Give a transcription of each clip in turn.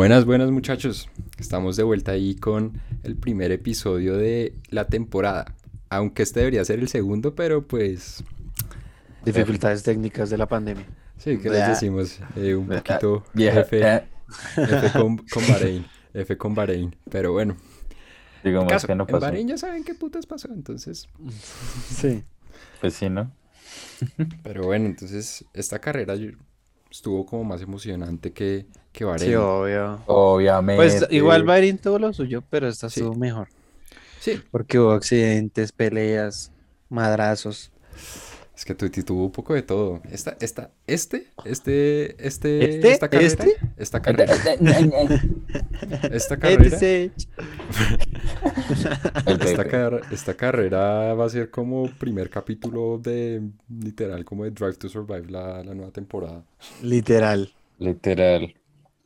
Buenas, buenas muchachos. Estamos de vuelta ahí con el primer episodio de la temporada. Aunque este debería ser el segundo, pero pues... Dificultades técnicas de la pandemia. Sí, ¿qué les decimos? Eh, un poquito F, eh, F con, con Bahrein. F con Bahrein. Pero bueno. digamos caso, que no en pasó. Bahrein ya saben qué putas pasó, entonces... Sí. Pues sí, ¿no? Pero bueno, entonces esta carrera yo- estuvo como más emocionante que, que Bahrein. Sí, obvio. Obviamente. Pues igual Bahrein tuvo lo suyo, pero esta Sí. estuvo mejor. Sí, Porque hubo accidentes, peleas, madrazos. Es que Tuti tuvo un poco de todo. Esta, esta, este, este, este, ¿Este? esta carrera, ¿Este? esta carrera, esta carrera, esta, Pepe. car- esta carrera va a ser como primer capítulo de, literal, como de Drive to Survive, la, la nueva temporada. Literal. Literal.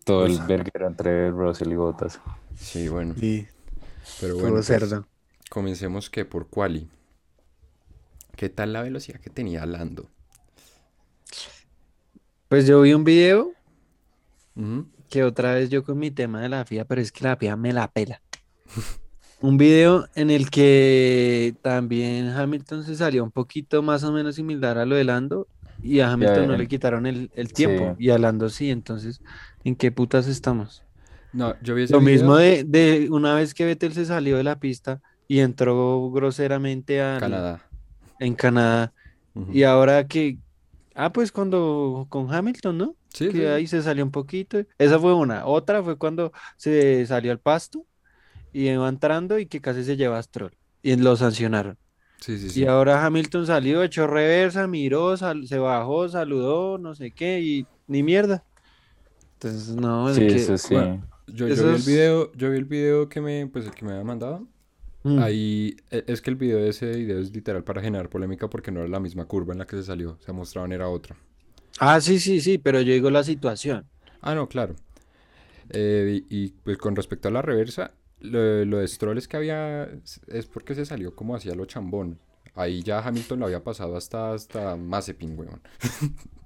Todo el verguero entre Russell y Bottas. Sí, bueno, Sí, pero bueno, pues, cerdo. comencemos que por quali. ¿Qué tal la velocidad que tenía Lando? Pues yo vi un video que otra vez yo con mi tema de la FIA, pero es que la FIA me la pela. Un video en el que también Hamilton se salió un poquito más o menos similar a lo de Lando y a Hamilton no le quitaron el, el tiempo Sí. y a Lando sí, entonces, ¿en qué putas estamos? No, yo vi ese Lo mismo de, de una vez que Vettel se salió de la pista y entró groseramente al- Canadá. En Canadá y ahora que, ah, pues cuando con Hamilton, ¿no? Sí, que sí, ahí se salió un poquito. Esa fue una. Otra fue cuando se salió al pasto y iba entrando y que casi se lleva a Stroll y lo sancionaron. Sí, sí, Y sí. ahora Hamilton salió, echó reversa, miró, sal- se bajó, saludó, no sé qué y ni mierda. Entonces, no, es Sí, que, eso sí. bueno, Yo, vi el video, yo vi el video que me, pues el que me había mandado. Mm, Ahí, e- es que el video de ese video es literal para generar polémica porque no era la misma curva en la que se salió, se mostraban era otra. Ah, sí, sí, sí, pero yo digo la situación. Ah, no, claro. Eh, y, y, pues con respecto a la reversa, lo, lo de Stroll es que había, es porque se salió como hacia lo chambón. Ahí ya Hamilton lo había pasado hasta, hasta Mazepin, weón.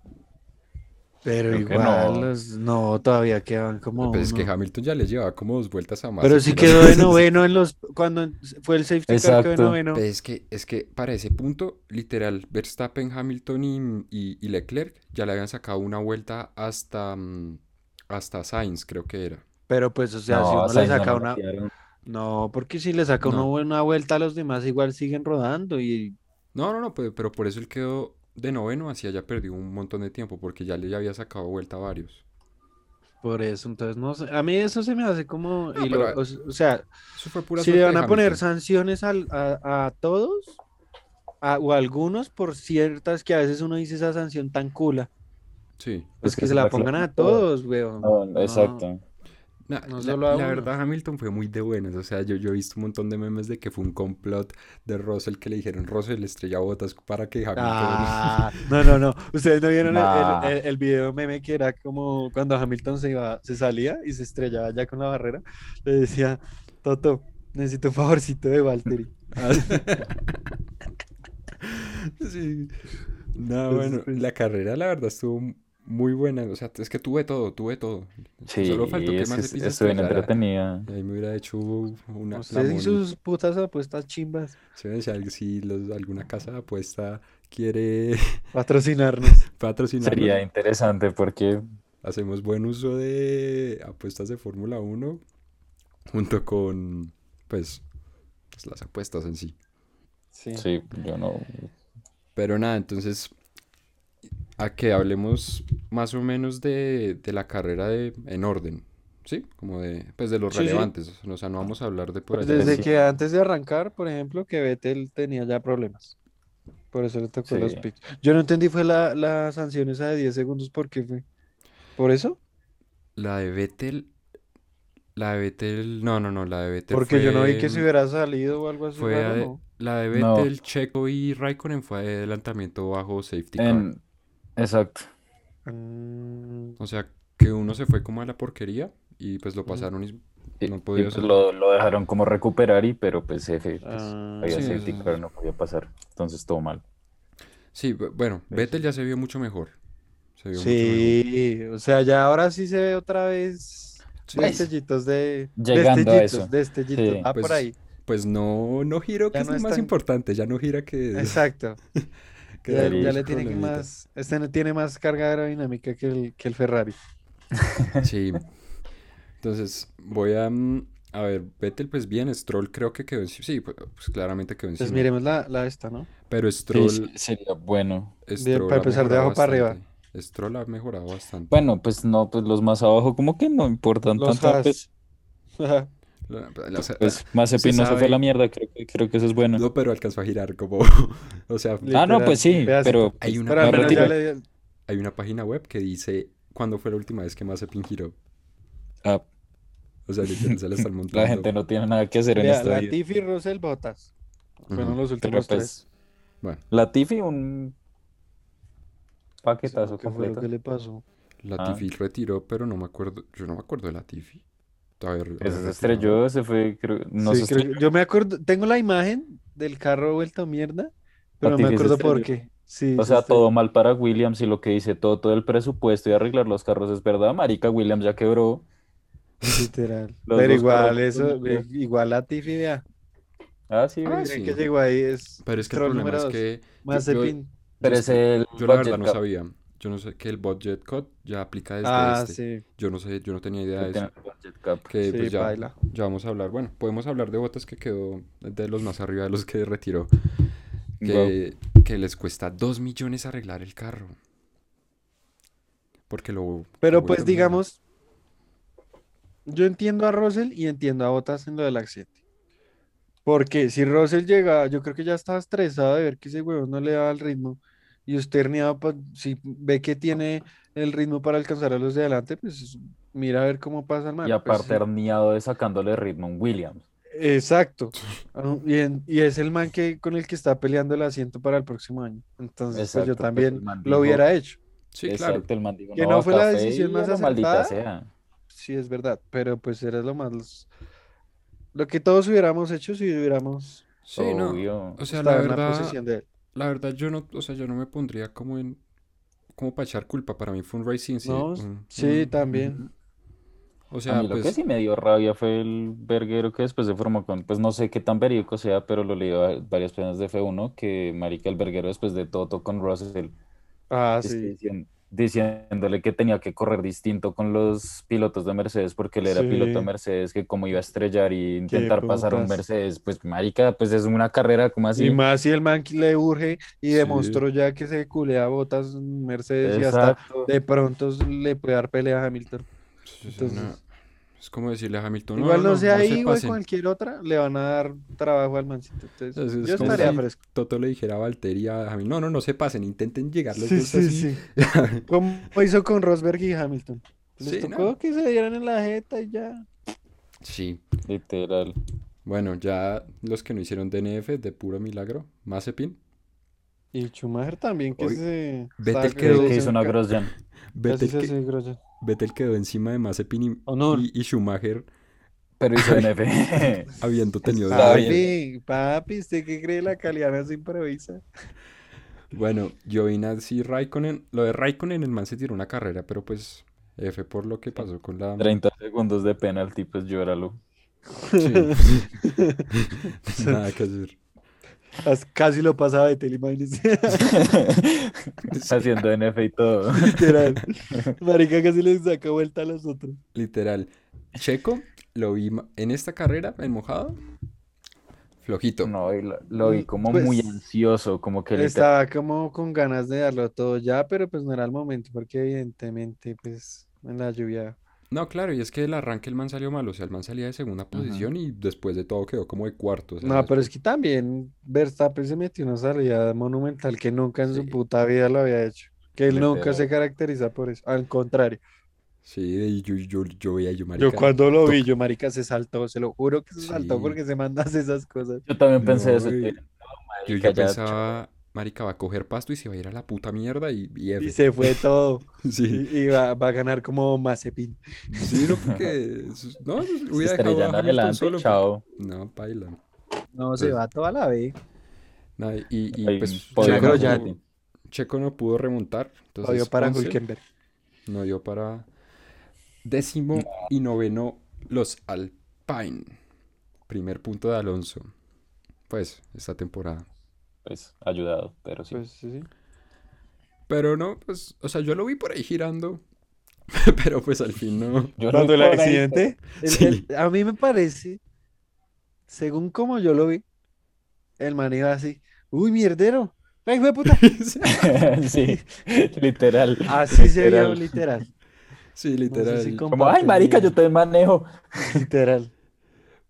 Pero Creo que igual, no. los- no, todavía quedan como Pues es que. Hamilton ya le llevaba como dos vueltas a Pero sí quedó de noveno en los, cuando fue el safety car quedó de Exacto. noveno. Pues es que, es que para ese punto, literal, Verstappen, Hamilton y, y- y Leclerc ya le habían sacado una vuelta hasta, mm, hasta Sainz, creo que era. Pero pues, o sea, si No, uno le no saca una. No, porque si le saca una buena vuelta a los demás, igual siguen rodando y No, no, no, pero, pero por eso él quedó de noveno, así ya perdió un montón de tiempo, porque ya le había sacado vuelta a varios. por eso, entonces no sé, a mí eso se me hace como, No, y lo- o, sea, Eso fue pura si le van a poner sanciones al- a, a todos, a- o a algunos por ciertas que a veces uno dice esa sanción tan cula, Sí. pues Es que que se la pongan a todo. todos, weón. No, No. exacto. Na- No la, la verdad, Hamilton fue muy de buenas. O sea, yo, yo he visto un montón de memes de que fue un complot de Russell que le dijeron Russell estrella botas para que Hamilton. Ah, no, no, no. Ustedes no vieron el- Nah. el, el- el video meme que era como cuando Hamilton se iba, se salía y se estrellaba ya con la barrera. Le decía, Toto, necesito un favorcito de Valtteri. Sí. No, bueno, pues- la carrera la verdad estuvo muy buena. O sea, es que tuve todo, tuve todo. Sí, Solo faltó que es estuvo bien estrellara. entretenida. Y ahí me hubiera hecho una... la Usted y sus putas apuestas chimbas. Sí, si los- alguna casa de apuesta quiere Patrocinarnos. patrocinar, Sería interesante porque hacemos buen uso de apuestas de Fórmula 1 junto con, pues, pues, las apuestas en sí. Sí. sí, yo no. Pero nada, entonces, a que hablemos más o menos de, de la carrera de, en orden, ¿sí? Como de, pues, de los Sí, sí. relevantes. O sea, no vamos a hablar de por Pues allá. desde sí. que antes de arrancar, por ejemplo, que Vettel tenía ya problemas. Por eso le tocó los Sí. pits. Yo no entendí, fue la, la sanción esa de 10 segundos, ¿por qué fue? ¿Por eso? La de Vettel, la de Vettel, no, no, no, la de Vettel Porque yo no vi que fue- se hubiera salido o algo así Fue raro, ade- ¿no? la de No. Vettel, Checo y Raikkonen fue adelantamiento bajo safety car. En... Exacto. Mm, O sea, que uno se fue como a la porquería y pues lo pasaron y Y, no y podía pues ser. lo, lo dejaron como recuperar y pero pues F, pues, Ah, había Sí, safety eso- car, no podía pasar. Entonces todo mal. Sí, bu- bueno. Vettel ya se vio mucho mejor. Se vio mucho mejor. Sí, o sea, ya ahora sí se ve otra vez. Sí. Destellitos de. Llegando a destellitos, eso. destellitos. Sí. Ah, Pues, por ahí. Pues no, no giro, que Ya es no más tan- importante. Ya no gira que. Exacto. que Ya, le tiene más. Este no tiene más carga aerodinámica que el, que el Ferrari. Sí. Entonces, voy a. mm, A ver, Vettel, pues bien. Stroll creo que quedó encima. Sí, pues, pues claramente quedó Entonces encima. miremos la, la esta, ¿no? Pero Stroll. sí, sería bueno. Stroll para empezar de abajo para arriba. Stroll ha mejorado bastante. Bueno, pues no, pues los más abajo como que no importan Los tanto. Pues, o sea, pues Mazepin no se fue a la mierda, creo que, creo que eso es bueno. No, pero alcanzó a girar como. O sea, Ah, no, pues sí, pero hay una, Pero retiro. le dio- hay una página web que dice cuándo fue la última vez que Mazepin giró. ah, O sea, literal, se le están montando. la gente no tiene nada que hacer en esta vida. Latifi y Russell Bottas. Fueron los últimos pues, tres. Bueno, Latifi un paquetazo ¿Qué fue lo que le pasó? Latifi retiró, pero no me acuerdo. Yo no me acuerdo de Latifi. A ver, se estrelló, se fue, creo, no Sí, se creo- estrelló. yo me acuerdo, tengo la imagen del carro vuelto mierda, pero no me acuerdo por qué. Sí, O se sea, todo mal para Williams y lo que dice todo, todo el presupuesto y arreglar los carros es verdad, marica, Williams ya quebró. Literal. Los Pero igual carros eso, igual Latifi, vea. Ah, sí, Ah, sí. que llegó ahí es Pero es que el problema número es dos. que. yo- Mazepin. Pero yo es el Yo la verdad no sabía. Yo no sé que el budget cut ya aplica desde Ah, este. sí. Yo no sé, yo no tenía idea que de eso. Que Sí, pues ya, baila. ya vamos a hablar. Bueno, podemos hablar de botas que quedó de los más arriba de los que retiró. Que, que les cuesta 2 millones arreglar el carro. Porque lo. Pero lo pues digamos, yo entiendo a Russell y entiendo a Bottas en lo del accidente. Porque si Russell llega, yo creo que ya estaba estresado de ver que ese huevón no le daba el ritmo. Y usted herniado, pues, si ve que tiene el ritmo para alcanzar a los de adelante, pues mira a ver cómo pasa el man. Y Pues, aparte sí. herniado de sacándole ritmo a un Williams. Exacto. Ah, Y, en- y es el man que con el que está peleando el asiento para el próximo año. Entonces, pues, yo pues, también el lo hubiera hecho. Sí, claro. Exacto, el man dijo, Que no fue la decisión más a la maldita acertada. sea. Sí, es verdad, pero pues era lo más... Lo que todos hubiéramos hecho si hubiéramos Sí, no. O sea, la estado en la verdad. posición de él. La verdad, yo no, o sea, yo no me pondría como en, como para echar culpa. Para mí fue un Racing, sí. No, un- sí, un- también. O A sea, mí lo que pues, sí me dio rabia fue el verguero que después se formó con, pues no sé qué tan verídico sea, pero lo leí a- varias personas de F1, que marica el verguero después de Toto con Russell, Ah, sí. Diciéndole que tenía que correr distinto con los pilotos de Mercedes porque él era piloto de. Mercedes, que cómo iba a estrellar y intentar pasar a un. Mercedes, pues marica, pues es una carrera como así. Y más si el man que le urge y Sí. demostró ya que se culea botas Mercedes y hasta de pronto le puede dar pelea a Hamilton. es Entonces- es como decirle a Hamilton, Igual no, sea no se ahí o en pasen". cualquier otra, le van a dar trabajo al mancito. Entonces, Es- es yo como estaría si fresco. Toto le dijera a Valtteri y a Hamilton, no, no, no se pasen, intenten llegar los Sí, dos sí, así. sí. Como hizo con Rosberg y Hamilton. Les Sí, tocó no. que se dieran en la jeta y ya. Sí. Literal. Bueno, ya los que no hicieron DNF de puro milagro, Mazepin. Y Schumacher también, que Hoy- se... Vettel quedó- Que hizo una Grosjean. Vettel, que-. Vettel quedó encima de Mazepin y, Honor. y- y Schumacher Pero hizo NF. habiendo tenido Está DNF. bien. Papi, papi, ¿usted qué cree? La calidad no se improvisa. Bueno, Giovinazzi Raikkonen, lo de Raikkonen el man se tiró una carrera, pero pues F por lo que pasó con la 30 segundos de penalti, pues llóralo. Sí. Nada que hacer. As- Casi lo pasaba de imagínese. Haciendo NF y todo. Literal. Marica casi le saca vuelta a los otros. Literal. Checo lo vi en esta carrera, en mojado. Flojito. No, y lo, lo vi como Pues, muy ansioso, como que literal- Estaba como con ganas de darlo todo ya, pero pues no era el momento, porque evidentemente, pues, en la lluvia. No, claro, y es que el arranque el man salió mal, o sea, el man salía de segunda posición y después de todo quedó como de cuarto. o sea, No, pero es que también Verstappen se metió una salida monumental que nunca en su puta vida lo había hecho. Que él nunca se caracteriza por eso. Al contrario. Sí, y yo, yo, yo veía yo, Yo marica. cuando lo vi, yo, marica, se saltó, se lo juro que se saltó porque se mandas esas cosas. Yo también pensé No, eso. y- que, Yo, marica, yo ya, pensaba, marica, va a coger pasto y se va a ir a la puta mierda y, y. Y se fue todo. Sí, Y, y va, va a ganar como Mazepin. sí, no, porque... No, se hubiera dejado a estrellan Hamilton adelante, solo. chao. No, baila. No, se va toda la vez. Y, pues Checo, no ya- pudo, Checo no pudo remontar. Entonces, Obvio para 11, Hülkenberg. no dio para... Décimo y noveno los Alpine. Primer punto de Alonso. Pues, esta temporada. Pues ayudado, pero sí. Pues sí, sí. Pero no, pues, o sea, yo lo vi por ahí girando. Pero pues al fin no. Yo Cuando el accidente, el- Sí. el- a mí me parece, según como yo lo vi, el man iba así, uy, mierdero, ¡ay, hijo de puta! Sí, literal. Así se vio literal. literal. Sí, No sé literal. si Como, ay, marica, yo te manejo. Literal.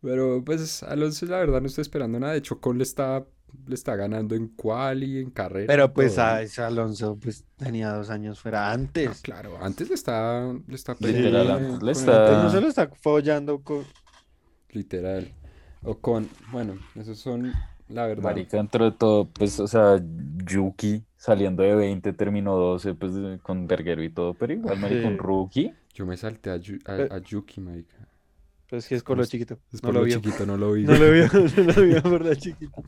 Pero pues Alonso la verdad no estoy esperando nada. De hecho, Con le está, le está ganando en qual y en carrera. Pero pues a ese Alonso pues tenía dos años fuera No, antes. claro, antes le está, le está Literal, con le está- no se lo está follando con... Literal. O con, bueno, esos son la verdad. Marica, dentro de todo, pues, o sea, Yuki saliendo de 20 terminó 12, pues, con Verguero y todo, pero igual, marica, un Sí. rookie. Yo me salté a, Yu- a- Eh. a Yuki, marica. Pues que es por lo es- chiquito. Es No lo lo vio. chiquito, no lo vi. No lo vio, no lo vio por lo chiquito.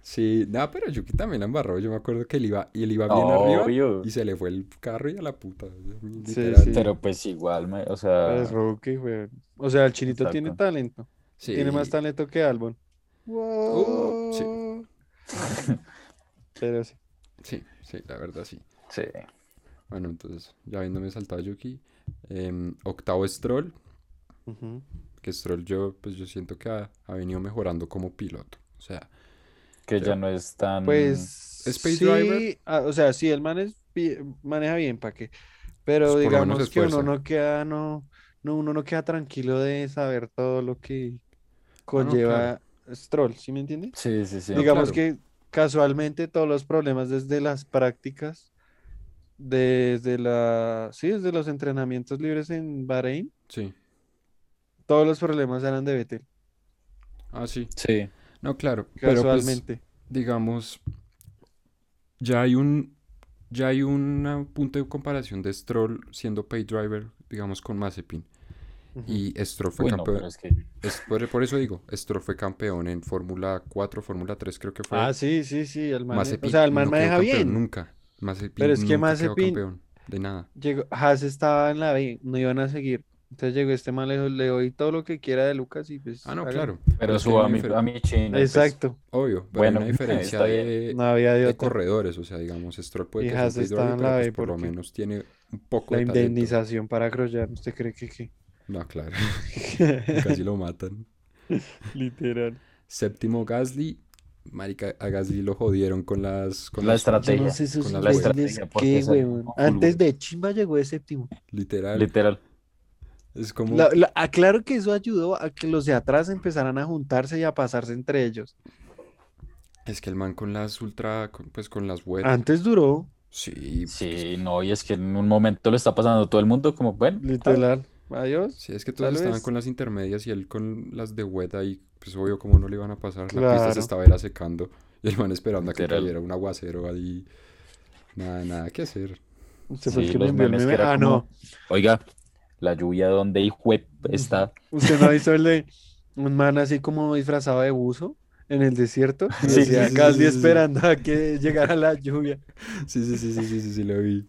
Sí, nada, pero Yuki también la embarró. Yo me acuerdo que él iba, y él iba bien arriba y se le fue el carro y a la puta. Sí, sí. Pero pues igual, o sea, Es rookie, güey. O sea, el chinito tiene talento. Sí. Tiene más talento que Albon. Uh, sí. Pero sí. Sí, sí, la verdad sí. sí. Bueno, entonces, ya habiéndome saltado a Yuki. em, octavo Stroll. Que Stroll yo, pues yo siento que ha, ha venido mejorando como piloto. O sea, Que ya no es tan... Pues Space sí, Driver. ah, o sea, sí, el man es maneja bien, ¿para qué? Pero Pues digamos que uno no queda, no, no, uno no queda tranquilo de saber todo lo que no, conlleva Stroll, ¿sí me entiende? Sí, sí, sí. Digamos claro. que casualmente todos los problemas desde las prácticas, desde la, sí, desde los entrenamientos libres en Bahrein, sí. Todos los problemas eran de Vettel, Ah, sí. Sí. No, claro. Pero pues, casualmente. digamos, ya hay un, ya hay un punto de comparación de Stroll siendo pay driver, digamos, con Mazepin. Ujú. Y Stroll fue Uy, no, campeón. pero es que... es por, por eso digo, Stroll fue campeón en Fórmula 4, Fórmula 3 creo que fue. Ah, sí, sí, sí, el man, es- Mazepin o sea, el man no quedó maneja bien. Nunca. Mazepin Pero es que nunca quedó Mazepin- campeón de nada. Llegó, Haas estaba en la B, no iban a seguir. Entonces llegó este man, le, le doy todo lo que quiera de Lucas y pues Ah, no, claro. Pero suba hay a mi, a mi chino. pues, Exacto, Obvio, pero Bueno, hay una diferencia de, no había de de corredores. O sea, digamos, Stroll puede Y que sea un pero la pues por lo menos tiene un poco La de talento. indemnización para Grosjean, ¿usted cree que qué? No, claro. Casi lo matan. Literal. Séptimo Gasly. Marica, a Gasly lo jodieron con las... Con La las- estrategia. No sé con las la estrategia, qué, Antes de Chimba llegó de séptimo. Literal. Literal. Es como... La- la- aclaro que eso ayudó a que los de atrás empezaran a juntarse y a pasarse entre ellos. Es que el man con las ultra... con- Pues con las wet. Antes duró, Sí. Sí, no, y es que en un momento le está pasando a todo el mundo como, bueno, literal. Adiós. Sí, es que todos estaban vez. con las intermedias y él con las de wet ahí, pues obvio como no le iban a pasar. La pista se estaba era secando y el man esperando a que cayera un aguacero ahí. Nada, nada que hacer. Usted fue el Sí, que me los memes que era Ah, como- no. oiga, la lluvia donde hijo está. Usted no hizo el de un man así como disfrazado de buzo en el desierto. Y Sí, decía, sí, sí, Gasly sí, sí, sí. esperando a que llegara la lluvia. Sí, sí, sí, sí, sí, sí, sí, lo vi.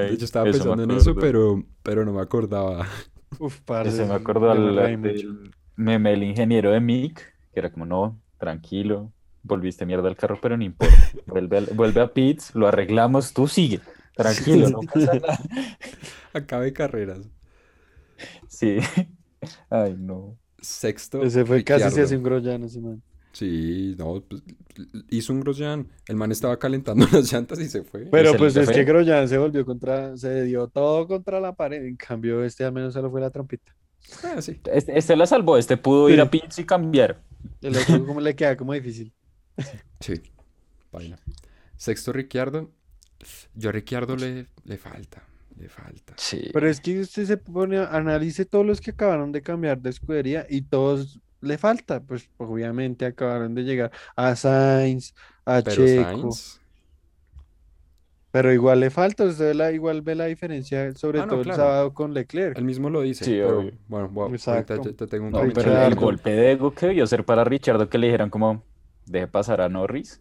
De Ay, hecho, estaba pensando en eso, pero, pero no me acordaba. Uf, parce, Ese me yo me al, del meme del ingeniero de Mick, que era como, no, tranquilo, volviste mierda al carro, pero no importa. Vuelve, al- vuelve a Pitts, lo arreglamos, tú sigue, tranquilo, no pasa nada. Acabe carreras. Sí. Ay, no. Sexto, Ese fue casi se hace un Grosjean ese man. Sí, no, pues, hizo un Grosjean. El man estaba calentando las llantas y se fue. Pero se pues le es fue. que Grosjean se volvió contra, se dio todo contra la pared. En cambio, este al menos solo fue la trompita. Ah, sí. Este, este la salvó, este pudo Sí. ir a Pitts y cambiar. El otro como le queda como difícil. Sí, baila. Sexto, Ricciardo. Yo a Ricciardo le, le falta, le falta. Sí. Pero es que usted se pone, a- analice todos los que acabaron de cambiar de escudería y todos le falta. Pues obviamente acabaron de llegar a Sainz, a Pero Checo. Sainz, Pero igual le falta, usted la, igual ve la diferencia, sobre Ah, no, todo el sábado con Leclerc. él mismo lo dice. Sí, pero obvio. bueno, a- Exacto. ahorita te, te tengo un No, pero el, golpe de ego que debió ser para Richardo que le dijeran como, deje pasar a Norris.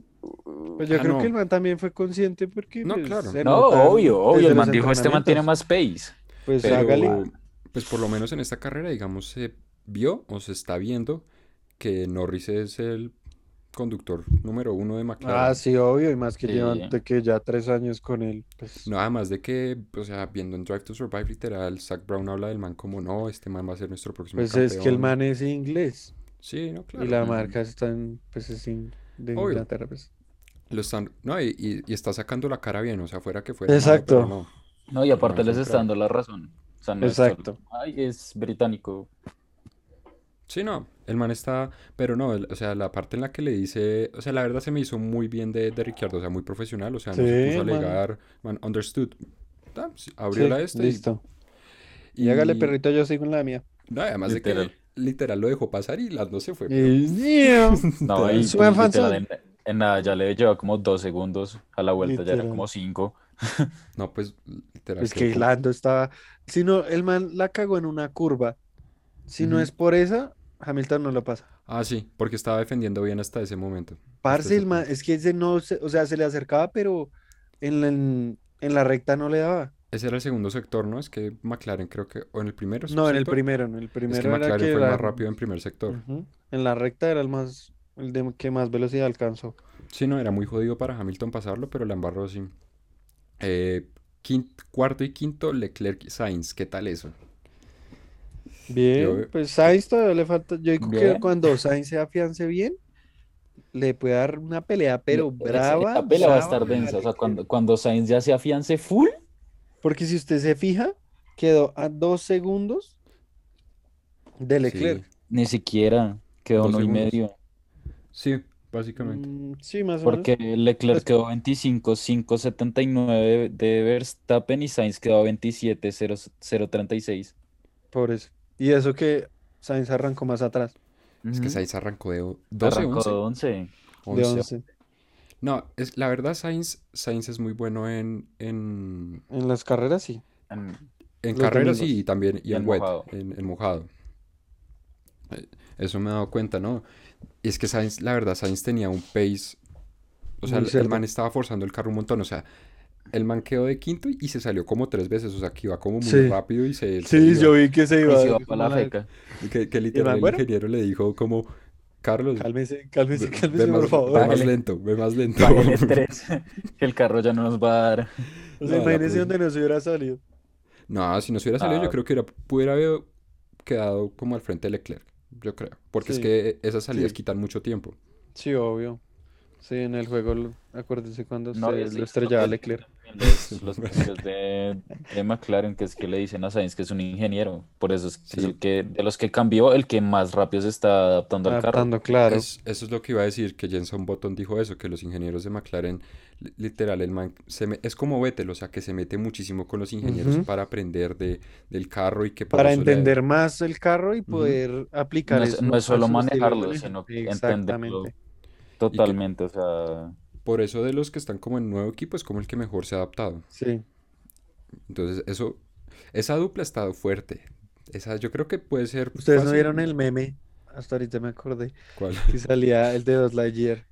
Pues yo Ah, creo no. que el man también fue consciente porque No, pues, claro. No, obvio, obvio, el man dijo, este man tiene más pace. Pues Pero, hágale. pues por lo menos en esta carrera, digamos, se vio o se está viendo que Norris es el conductor número uno de McLaren. Ah, sí, obvio, y más que Sí. llevan de que ya tres años con él, pues Nada más de que, o sea, viendo en Drive to Survive, literal, Zach Brown habla del man como, no, este man va a ser nuestro próximo pues es que el campeón". man es inglés Sí, no, claro. y la marca está en, pues es de Obvio. Inglaterra, pues. Lo están, no, y, y- y está sacando la cara bien, o sea, fuera que fuera malo, Exacto. pero no. No, y aparte es les está dando la razón. O sea, no es solo, Exacto. Ay, es británico. Sí, no, el man está, pero no, el- o sea, la parte en la que le dice, o sea, la verdad se me hizo muy bien de, de Ricciardo, o sea, muy profesional, o sea, no se puso a man. alegar, man, understood. Ah, sí, abrió Sí, la esta y- listo. Y hágale perrito, yo sigo en la mía. No, además de que literal lo dejó pasar y Lando se fue. pero-. No, pues, literal, en, en nada, ya le lleva como dos segundos a la vuelta, ya era como cinco. No, pues literal. Es que Lando estaba. Si no, el man la cagó en una curva. Si no es por esa, Hamilton no lo pasa. Ah, sí, porque estaba defendiendo bien hasta ese momento. Parce, ese el man, es que ese no, se- o sea, se le acercaba, pero en la, en, en la recta no le daba. Ese era el segundo sector, ¿no? Es que McLaren creo que, o en el primero No, en el primero, en el Es que primero era McLaren que fue el la- más rápido en primer sector. En la recta era el más, el de que más velocidad alcanzó. Sí, no, era muy jodido para Hamilton pasarlo, pero la embarró sí. Eh, quin- cuarto y quinto, Leclerc y Sainz. ¿Qué tal eso? Bien, Yo- pues Sainz todavía le falta. Yo digo que cuando Sainz se afiance bien, le puede dar una pelea, pero brava. esa pelea va a estar densa. O sea, cuando, cuando Sainz ya se afiance full, Porque si usted se fija, quedó a dos segundos de Leclerc. Sí, ni siquiera quedó Dos uno y medio. sí, básicamente. Mm, sí, más o Porque Leclerc Pues- quedó 25, 5.79 de Verstappen y Sainz quedó 27, 0, 0.36. menos. Por eso. Y eso que Sainz arrancó más atrás, Es que. Sainz arrancó de o- 12, Arrancó 11. de 11. de 11. 11. No, es, la verdad Sainz, Sainz es muy bueno en, en, En las carreras sí. En- carreras domingos. y también y Y en wet, mojado. en, en mojado. Eso me he dado cuenta, ¿no? Y es que Sainz, la verdad, Sainz tenía un pace. O sea, el, man estaba forzando el carro un montón. O sea, el man quedó de quinto y se salió como tres veces. O sea, que iba como muy Sí. rápido y se. Sí, yo vi que se y iba. se iba como para la feca. Y Que, que literal el bueno. ingeniero le dijo como, Carlos, Cálmese, cálmese, ve, cálmese, ve por más, favor. ve más lento, ve más lento. Tres, que el carro ya no nos va a dar. O sea, No, imagínese pues- donde nos hubiera salido. No, si no se hubiera salido, yo Ah. creo que hubiera, pudiera haber quedado como al frente de Leclerc. Yo creo. Porque es que esas salidas Sí. quitan mucho tiempo. Sí, obvio. Sí, en el juego, acuérdese cuando No, se lo estrellaba Leclerc. Los, los de, de McLaren, que es que le dicen a Sainz que es un ingeniero. Por eso es que, es el que de los que cambió, el que más rápido se está adaptando al carro. Adaptando, claro. Es- eso es lo que iba a decir, que Jenson Button dijo eso, que los ingenieros de McLaren, li- literal, el man se me- es como Vettel, o sea, que se mete muchísimo con los ingenieros para aprender de, del carro y que Para le- entender más el carro y poder aplicar No es, eso no es solo manejarlo, sino entenderlo Totalmente. O sea, por eso de los que están como en nuevo equipo es como el que mejor se ha adaptado. Sí. Entonces, eso, esa dupla ha estado fuerte. Esa, yo creo que puede ser Ustedes no vieron el meme, hasta ahorita me acordé, ¿Cuál? que salía el de Buzz Lightyear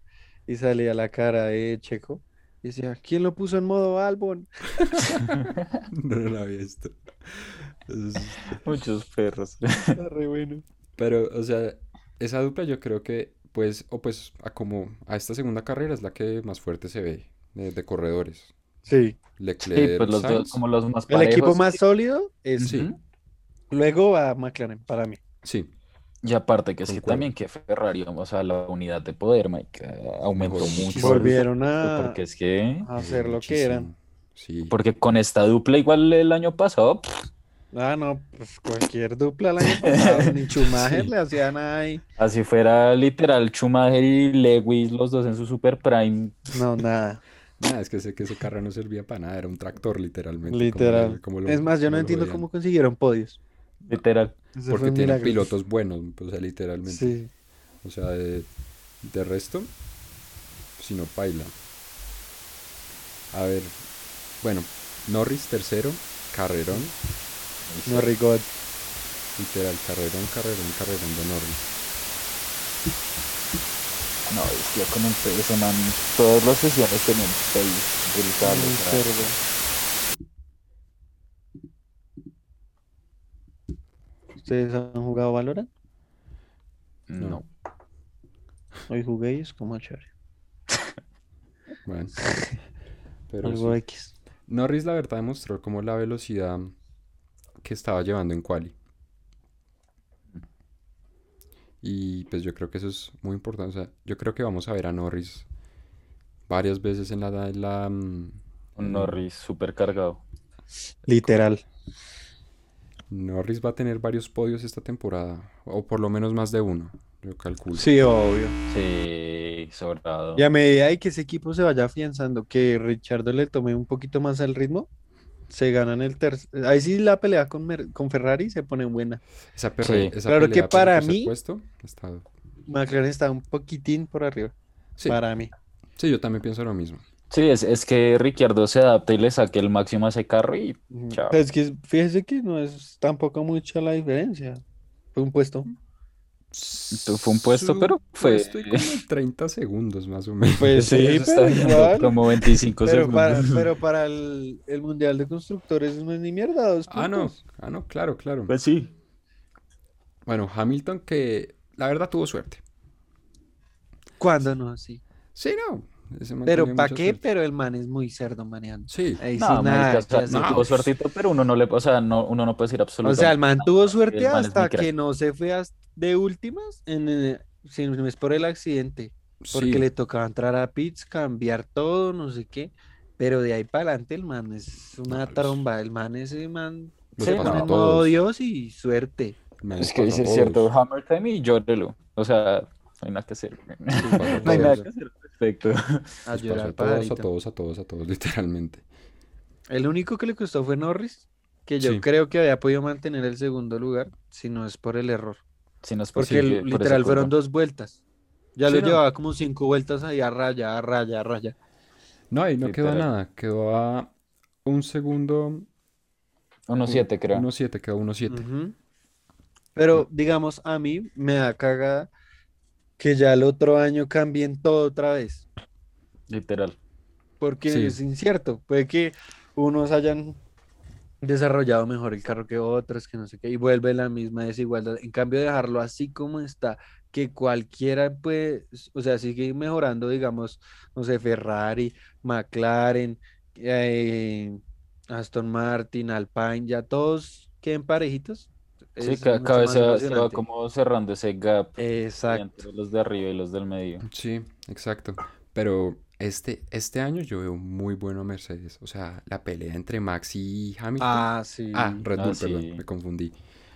y salía la cara de Checo y decía, ¿quién lo puso en modo Albon? No, no lo había visto. Es- muchos perros. Está re bueno. Pero, o sea, esa dupla yo creo que, pues, o pues, a como a esta segunda carrera es la que más fuerte se ve de, de corredores. Sí. Sí, Leclerc, pues los dos, como los más El equipo parejos. más sólido es Sí. Luego a McLaren, para mí. Sí, Y aparte que es que también que Ferrari, o sea, la unidad de poder, Mike, eh, aumentó Mejoró mucho. Volvieron a, Porque es que, a hacer lo que eran. Sí. porque con esta dupla igual el año pasado, pff, Ah, no, pues cualquier dupla el año pasado, ni Schumacher Sí. le hacía nada ahí. así fuera literal Schumacher y Lewis, los dos en su super prime, No, nada. Nada, es que ese, que ese carro no servía para nada, era un tractor literalmente. Literal. lo- como lo- Es más, yo no entiendo veían. cómo consiguieron podios. literal. Porque tienen milagro. pilotos buenos, o sea, literalmente. Sí. O sea, de, de resto, si no paila. A ver, bueno, Norris tercero, carrerón, No rigor. literal, carrerón, carrerón, carrerón de Norris. No, es que con el ese man, todas las sesiones tenían pace brutal. ¿Ustedes han jugado Valorant? No. Hoy jugué y es como chévere. Bueno. Pero Algo sí. X. Norris la verdad demostró como la velocidad que estaba llevando en quali. Y pues yo creo que eso es muy importante. O sea, yo creo que vamos a ver a Norris varias veces en la... en la, mm, Un Norris súper cargado. Literal. Norris va a tener varios podios esta temporada. O por lo menos más de uno, yo calculo. Sí, obvio. Sí, sobrado. Y a medida de que ese equipo se vaya afianzando, que Richardo le tome un poquito más al ritmo, se ganan el tercer. Ahí sí la pelea con, Mer- con Ferrari se pone buena. Esa, perre- Sí. esa Claro que pelea para mí- puesto está- McLaren está un poquitín por arriba, Sí, para mí. sí, yo también pienso lo mismo. Sí, es, es que Ricciardo se adapta y le saque el máximo a ese carro y. Chao. Es que fíjese que no es tampoco mucha la diferencia. Fue un puesto. Fue un puesto, pero fue- Estoy como 30 segundos más o menos. Pues sí, pero igual. como 25 Pero para, segundos. pero para el, el Mundial de Constructores no es ni mierda, dos Ah, no, puntos. ah, no, claro, claro. Pues sí. Bueno, Hamilton que la verdad tuvo suerte. ¿Cuándo no? Sí. Sí, no. Pero ¿para qué? suerte. Pero el man es muy cerdo manejando. Sí, Ahí sí, No, nada, marica, o sea, que sí hacer. tuvo suertito, pero uno no le, o sea, no, uno no puede decir O absolutamente. sea, el man tuvo suerte hasta que no se fue as- de últimas, en, eh, si no es por el accidente, porque sí. le tocaba entrar a pits, cambiar todo, no sé qué. Pero de ahí para adelante el man es una No, los- tromba. El man ese man se pone en modo. Dios y suerte. Es que dice cierto. Hammer Time y llórelo. O sea, no hay nada que hacer. No hay todos. nada que hacer al respecto. A llorar a todos, a todos, a todos, a todos, literalmente. El único que le costó fue Norris, que yo Sí. creo que había podido mantener el segundo lugar, si no es por el error. Si no es Porque por literal fueron dos vueltas. Ya Sí, lo no. llevaba como cinco vueltas ahí a raya, a raya, a raya. No, ahí no quedó nada. Quedó a un segundo. 1-7, creo. 1-7, quedó 1-7. Ujú. Pero digamos, a mí me da cagada que ya el otro año cambien todo otra vez, Literal. porque Sí. es incierto. Puede que unos hayan desarrollado mejor el carro que otros, que no sé qué, y vuelve la misma desigualdad. En cambio, dejarlo así como está, que cualquiera puede, o sea, sigue mejorando, digamos, no sé, Ferrari, McLaren, eh, Aston Martin, Alpine, ya todos queden parejitos. Sí, cada vez se va, como cerrando ese gap Exacto. entre los de arriba y los del medio. Sí, exacto. Pero este, este año yo veo muy bueno a Mercedes. O sea, la pelea entre Max y Hamilton. Ah, sí. Ah, Red Ah, Bull, sí. perdón, me confundí.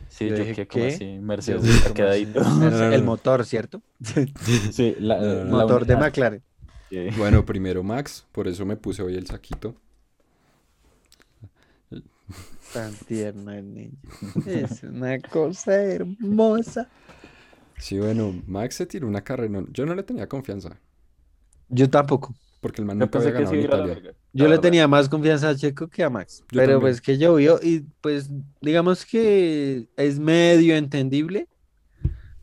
Sí, Yo yo, dije, que así, Mercedes está quedadito. El motor, ¿cierto? Sí, la, la Motor de. McLaren. Sí. Bueno, primero Max, por eso me puse hoy el saquito. Tan tierno el niño. Es una cosa hermosa. Sí, bueno, Max se tiró una carrera. no- Yo no le tenía confianza, Yo tampoco. porque el man Yo nunca pensé había que ganado en Italia. Yo le tenía más confianza a Checo que a Max. Yo pero también. pues que llovió y pues digamos que es medio entendible.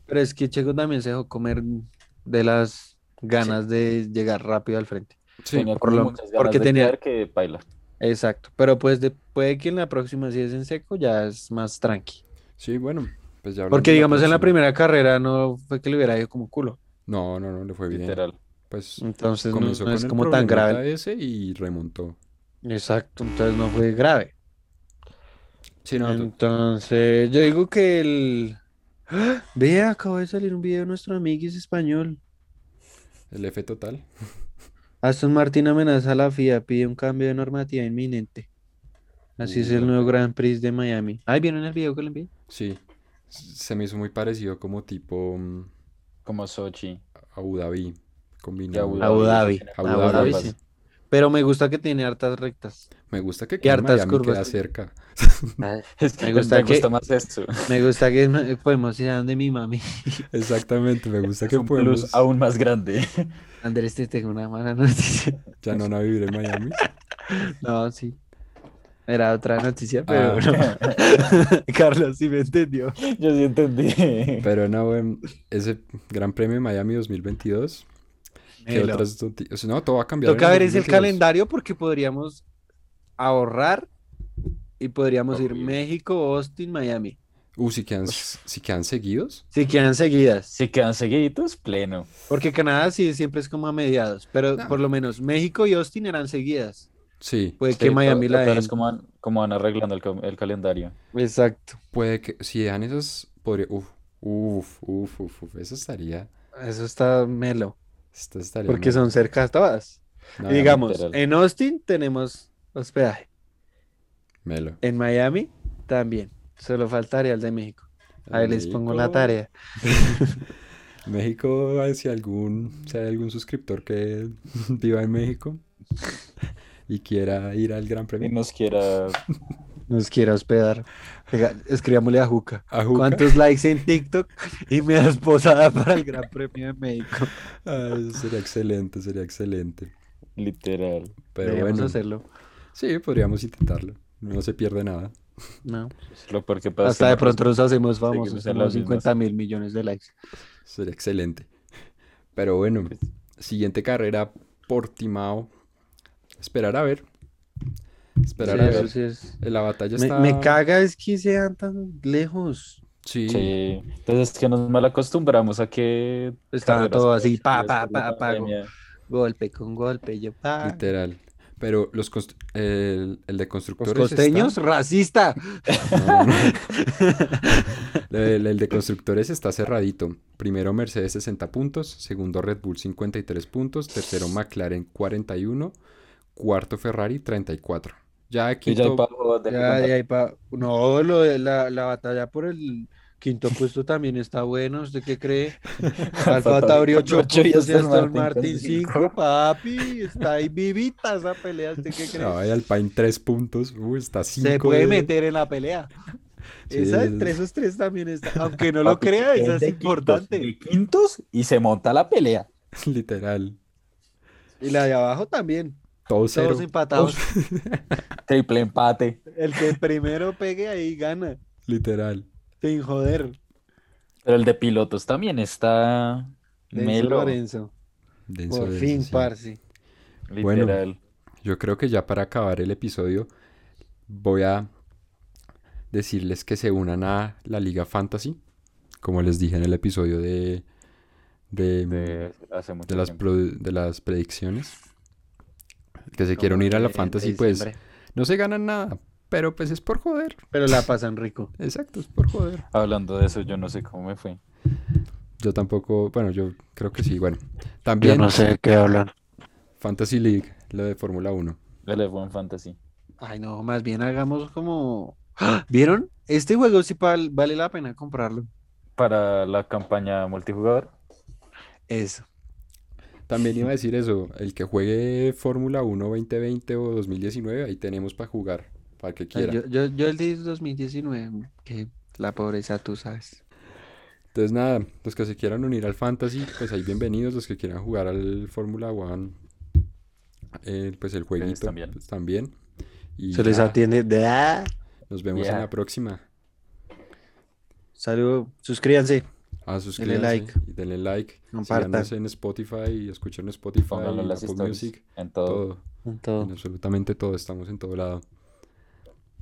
Pero es que Checo también se dejó comer de las ganas de llegar rápido al frente. Sí, Tenía por lo- muchas porque ganas de tenía- que baila. Exacto. Pero pues de- puede que en la próxima si es en seco ya es más tranqui. sí, bueno, pues ya Porque digamos en la primera carrera no fue que le hubiera ido como culo. No, no, no, le fue bien. Literal. Pues Entonces no, comenzó no con es el como tan grave. ese y remontó. Exacto, entonces no fue grave. Sí, no, tú- Entonces, yo digo que el... ¡Ah! Vea, acaba de salir un video de nuestro amigo es español. el F total. Aston Martin amenaza a la FIA, pide un cambio de normativa inminente. Así es el nuevo Grand Prix de Miami. Ay, ¿vieron el video que le envié? Sí, se me hizo muy parecido como tipo mm, Como Sochi. Abu Dhabi Y combinado. Abu Abu Dhabi. Dhabi. Abu Dhabi, sí. Pero me gusta que tiene hartas rectas. Me gusta que quede en hartas Miami curvas. queda cerca. Es que Me gusta me que- gusta más esto. Me gusta que podemos ir a donde mi mami. Exactamente, me gusta Es que un podemos plus aún más grande. Andrés, te tengo una mala noticia. ya no a vivir en Miami. No, sí. Era otra noticia, pero Ah. no. Carlos sí me entendió. Yo sí entendí. Pero no, em, ese Gran Premio de Miami 2022. ¿Qué Melo. otras noticias? No, todo va a cambiar. Toca ver es el 2022. calendario porque podríamos ahorrar y podríamos ir. México, Austin, Miami. Uh, si quedan, si quedan seguidos. Si quedan seguidas. Si quedan seguiditos, pleno. Porque Canadá sí siempre es como a mediados. Pero No. por lo menos México y Austin eran seguidas. Sí, Puede Sí, que Miami la es como van, como van arreglando el, ca- el calendario. Exacto. puede que si dan esas, podría, uf, uf, uf, uf, uf, eso estaría, Eso está melo. Esto estaría Porque melo. son cerca todas. No, Y digamos, en Austin tenemos hospedaje. melo. En Miami también. Solo faltaría el de México. Ahí les pongo la tarea. México, si algún, si hay algún suscriptor que viva en México y quiera ir al Gran Y Premio. nos quiera. Nos quiere hospedar. Escribámosle a Juca. ¿A Juca? ¿Cuántos likes en TikTok? Y me das posada para el Gran Premio de México. Eso sería excelente, sería excelente. Literal. Pero Deberíamos bueno, hacerlo. sí, podríamos intentarlo. No se pierde nada. No. Lo pasa Hasta de pronto nos- hacemos famosos. en mismas. 50 mil millones de likes. Sería excelente. Pero bueno, Pues- siguiente carrera, Portimao. Esperar a ver. Esperar Sí, a ver. sí es- La batalla Me, está. me caga es que sean tan lejos. Sí, Sí. Entonces es que nos mal acostumbramos a que. Está todo así, pa, pa, pa, pa. Golpe con golpe. Yo, pa. literal. Pero los const- el, el de Los constructores. costeños, está- racista. No, no. El, el de constructores está cerradito. Primero Mercedes 60 puntos, segundo Red Bull 53 puntos, tercero McLaren 41, cuarto Ferrari 34. Ya Y ya hay quinto, de Ya, de ahí pa- No, lo de la, la batalla por el quinto puesto también está bueno. ¿Usted qué cree? Alfa Tauri 8 ocho y y Aston Martin Martin con 5, cinco. papi. Está ahí vivita esa pelea. ¿Usted qué cree? no, hay Alpine 3 puntos. Uy, está 5. Se puede meter en la pelea. Sí, Esa es- entre esos tres también está. Aunque no lo crea, esa es de quintos, importante. de quintos y se monta la pelea. Literal. Y la de abajo también. Cero. Todos empatados. Triple empate. El que primero pegue ahí gana. Literal. Sin joder. Pero el de pilotos también está Denso melo. Lorenzo. Denso, Por denso, fin, sí. parce. Bueno. Literal. Yo creo que ya para acabar el episodio voy a decirles que se unan a la Liga Fantasy, como les dije en el episodio de, de, De hace mucho de las, pro- de las predicciones. Que se quieren ir a la Fantasy, pues no se ganan nada, pero pues es por joder. Pero la pasan rico. Exacto, es por joder. Hablando de eso, yo no sé cómo me fue. Yo tampoco, bueno, yo creo que sí. Bueno, también sé de qué hablan. Fantasy League, lo de Fórmula 1. El F1 Fantasy. Ay, no, más bien hagamos como. ¡Ah! ¿Vieron? Este juego sí val- vale la pena comprarlo. Para la campaña multijugador. Eso. También iba a decir eso, el que juegue Fórmula 1 2020 o 2019, ahí tenemos para jugar, para el que quiera. Yo, yo, yo el de 2019, que la pobreza, tú sabes. Entonces nada, los que se quieran unir al Fantasy, pues ahí bienvenidos, los que quieran jugar al Fórmula 1, eh, pues el jueguito, también. pues también. Y Se les atiende. Nos vemos en la próxima. Saludos, suscríbanse. Ah, suscríbanse like. y denle like. Compartan. En Spotify y escuchen en Spotify, Pónganlo en las Apple stories. Music, En todo. todo, En todo. en absolutamente todo, estamos en todo lado.